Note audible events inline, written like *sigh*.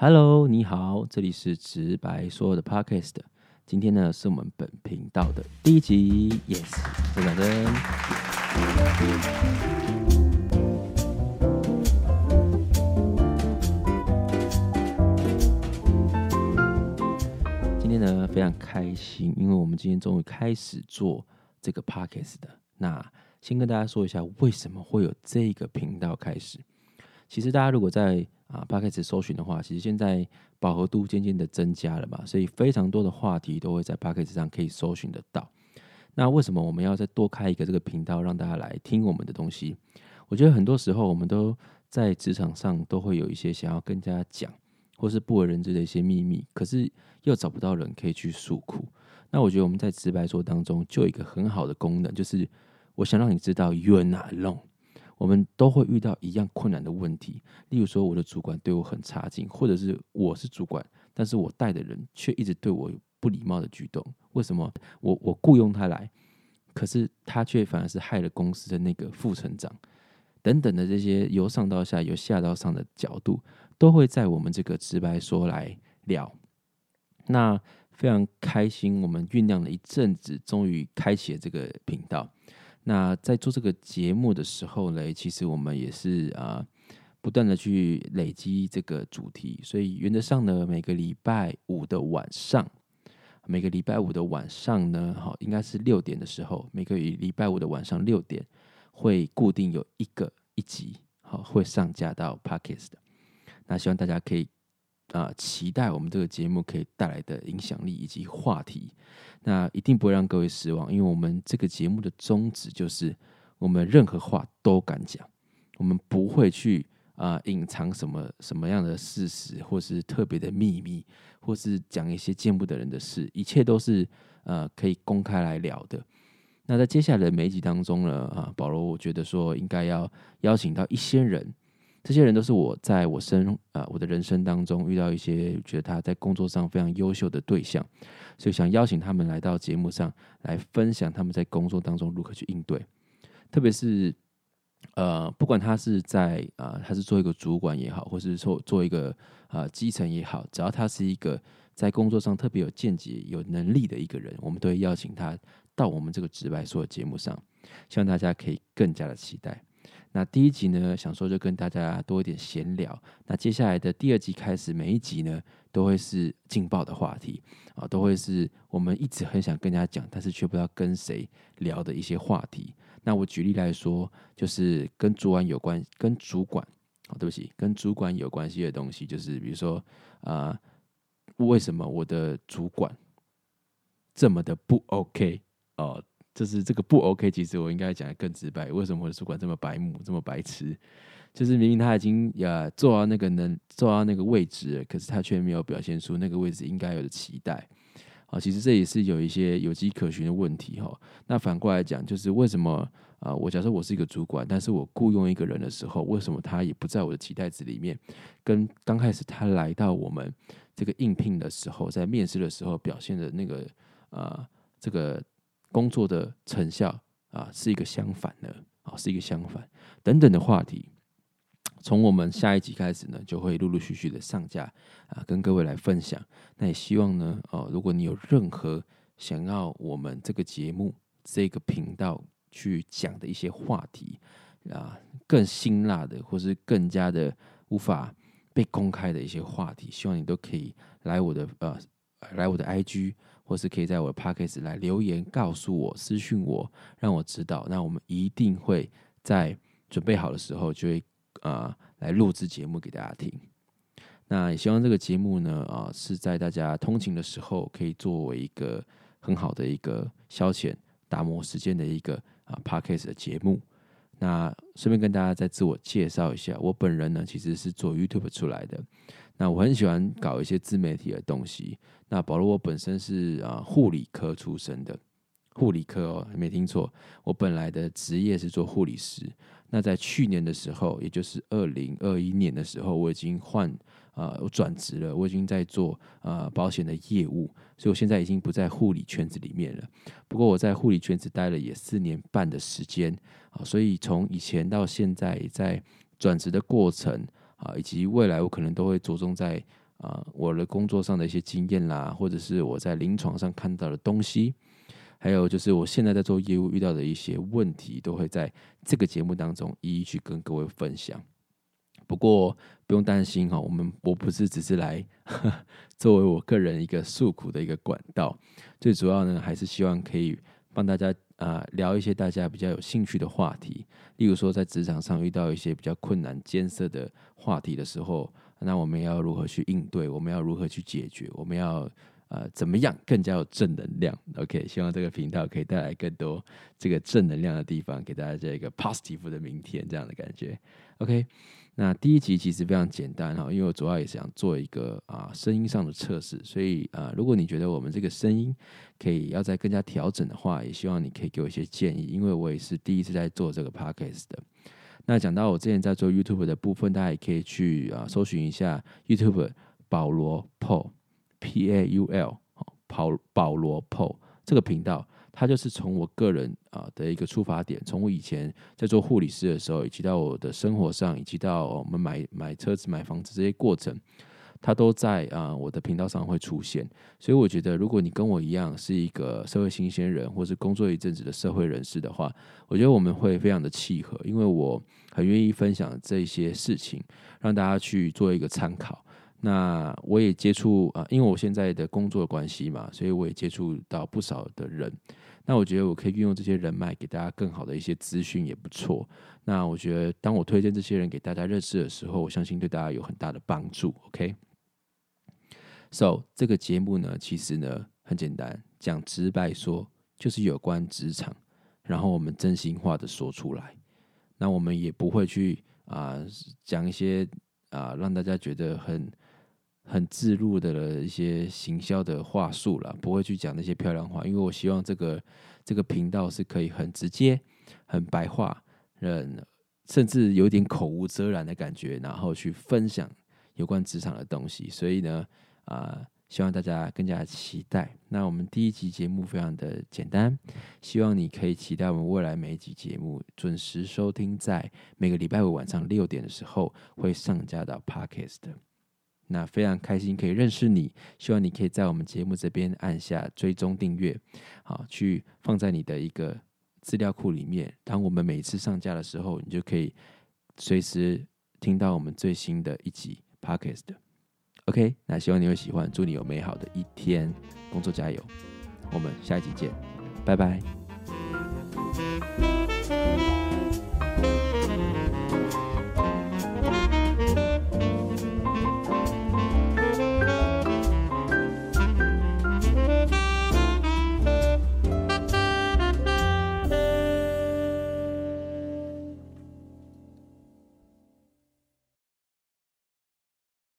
Hello，你好，这里是直白说的 Podcast。今天呢，是我们本频道的第一集，Yes，掌声。今天呢，非常开心，因为我们今天终于开始做这个 Podcast 的。那先跟大家说一下，为什么会有这个频道开始？其实大家如果在啊 p 开始搜寻的话，其实现在饱和度渐渐的增加了嘛，所以非常多的话题都会在 p 开始上可以搜寻得到。那为什么我们要再多开一个这个频道，让大家来听我们的东西？我觉得很多时候我们都在职场上都会有一些想要跟大家讲，或是不为人知的一些秘密，可是又找不到人可以去诉苦。那我觉得我们在直白说当中就有一个很好的功能，就是我想让你知道，you are not alone。我们都会遇到一样困难的问题，例如说我的主管对我很差劲，或者是我是主管，但是我带的人却一直对我有不礼貌的举动。为什么我我雇佣他来，可是他却反而是害了公司的那个副成长等等的这些由上到下、由下到上的角度，都会在我们这个直白说来聊。那非常开心，我们酝酿了一阵子，终于开启了这个频道。那在做这个节目的时候呢，其实我们也是啊，不断的去累积这个主题，所以原则上呢，每个礼拜五的晚上，每个礼拜五的晚上呢，好，应该是六点的时候，每个礼拜五的晚上六点会固定有一个一集，好，会上架到 Podcast 的。那希望大家可以。啊，期待我们这个节目可以带来的影响力以及话题，那一定不会让各位失望，因为我们这个节目的宗旨就是我们任何话都敢讲，我们不会去啊隐藏什么什么样的事实，或是特别的秘密，或是讲一些见不得人的事，一切都是呃可以公开来聊的。那在接下来的每一集当中呢，啊，保罗我觉得说应该要邀请到一些人。这些人都是我在我生啊我的人生当中遇到一些觉得他在工作上非常优秀的对象，所以想邀请他们来到节目上来分享他们在工作当中如何去应对，特别是呃不管他是在啊他是做一个主管也好，或是说做一个啊基层也好，只要他是一个在工作上特别有见解、有能力的一个人，我们都会邀请他到我们这个直白说的节目上，希望大家可以更加的期待。那第一集呢，想说就跟大家多一点闲聊。那接下来的第二集开始，每一集呢都会是劲爆的话题啊，都会是我们一直很想跟大家讲，但是却不知道跟谁聊的一些话题。那我举例来说，就是跟主管有关，跟主管啊，对不起，跟主管有关系的东西，就是比如说啊，为什么我的主管这么的不 OK 哦？就是这个不 OK，其实我应该讲的更直白。为什么我的主管这么白目、这么白痴？就是明明他已经呀做到那个能做到那个位置，可是他却没有表现出那个位置应该有的期待啊。其实这也是有一些有迹可循的问题哈。那反过来讲，就是为什么啊？我假设我是一个主管，但是我雇佣一个人的时候，为什么他也不在我的期待值里面？跟刚开始他来到我们这个应聘的时候，在面试的时候表现的那个啊这个。工作的成效啊，是一个相反的啊，是一个相反等等的话题。从我们下一集开始呢，就会陆陆续续的上架啊，跟各位来分享。那也希望呢，哦，如果你有任何想要我们这个节目这个频道去讲的一些话题啊，更辛辣的，或是更加的无法被公开的一些话题，希望你都可以来我的呃，来我的 IG。或是可以在我的 p o c k e t 来留言告诉我，私讯我，让我知道。那我们一定会在准备好的时候，就会啊来录制节目给大家听。那也希望这个节目呢啊是在大家通勤的时候，可以作为一个很好的一个消遣、打磨时间的一个啊 p o c k e t 的节目。那顺便跟大家再自我介绍一下，我本人呢其实是做 YouTube 出来的。那我很喜欢搞一些自媒体的东西。那保罗，我本身是啊护理科出身的，护理科哦，没听错。我本来的职业是做护理师。那在去年的时候，也就是二零二一年的时候，我已经换啊，我转职了，我已经在做啊保险的业务，所以我现在已经不在护理圈子里面了。不过我在护理圈子待了也四年半的时间啊，所以从以前到现在，在转职的过程。啊，以及未来我可能都会着重在啊我的工作上的一些经验啦，或者是我在临床上看到的东西，还有就是我现在在做业务遇到的一些问题，都会在这个节目当中一一去跟各位分享。不过不用担心哈，我们我不是只是来 *laughs* 作为我个人一个诉苦的一个管道，最主要呢还是希望可以帮大家啊聊一些大家比较有兴趣的话题，例如说在职场上遇到一些比较困难艰涩的话题的时候，那我们要如何去应对？我们要如何去解决？我们要呃怎么样更加有正能量？OK，希望这个频道可以带来更多这个正能量的地方，给大家这一个 positive 的明天这样的感觉。OK。那第一集其实非常简单哈，因为我主要也是想做一个啊声音上的测试，所以啊，如果你觉得我们这个声音可以要再更加调整的话，也希望你可以给我一些建议，因为我也是第一次在做这个 podcast 的。那讲到我之前在做 YouTube 的部分，大家也可以去啊搜寻一下 YouTube 保罗 Paul P A U L 保保罗 p o 这个频道。它就是从我个人啊的一个出发点，从我以前在做护理师的时候，以及到我的生活上，以及到我们买买车子、买房子这些过程，他都在啊我的频道上会出现。所以我觉得，如果你跟我一样是一个社会新鲜人，或是工作一阵子的社会人士的话，我觉得我们会非常的契合，因为我很愿意分享这些事情，让大家去做一个参考。那我也接触啊，因为我现在的工作关系嘛，所以我也接触到不少的人。那我觉得我可以运用这些人脉，给大家更好的一些资讯也不错。那我觉得，当我推荐这些人给大家认识的时候，我相信对大家有很大的帮助。OK，So 这个节目呢，其实呢很简单，讲直白说就是有关职场，然后我们真心话的说出来。那我们也不会去啊讲一些啊让大家觉得很。很自入的一些行销的话术了，不会去讲那些漂亮话，因为我希望这个这个频道是可以很直接、很白话，嗯，甚至有点口无遮拦的感觉，然后去分享有关职场的东西。所以呢，啊，希望大家更加期待。那我们第一集节目非常的简单，希望你可以期待我们未来每一集节目准时收听，在每个礼拜五晚上六点的时候会上架到 Podcast 的。那非常开心可以认识你，希望你可以在我们节目这边按下追踪订阅，好，去放在你的一个资料库里面。当我们每次上架的时候，你就可以随时听到我们最新的一集 podcast。OK，那希望你会喜欢，祝你有美好的一天，工作加油，我们下一集见，拜拜。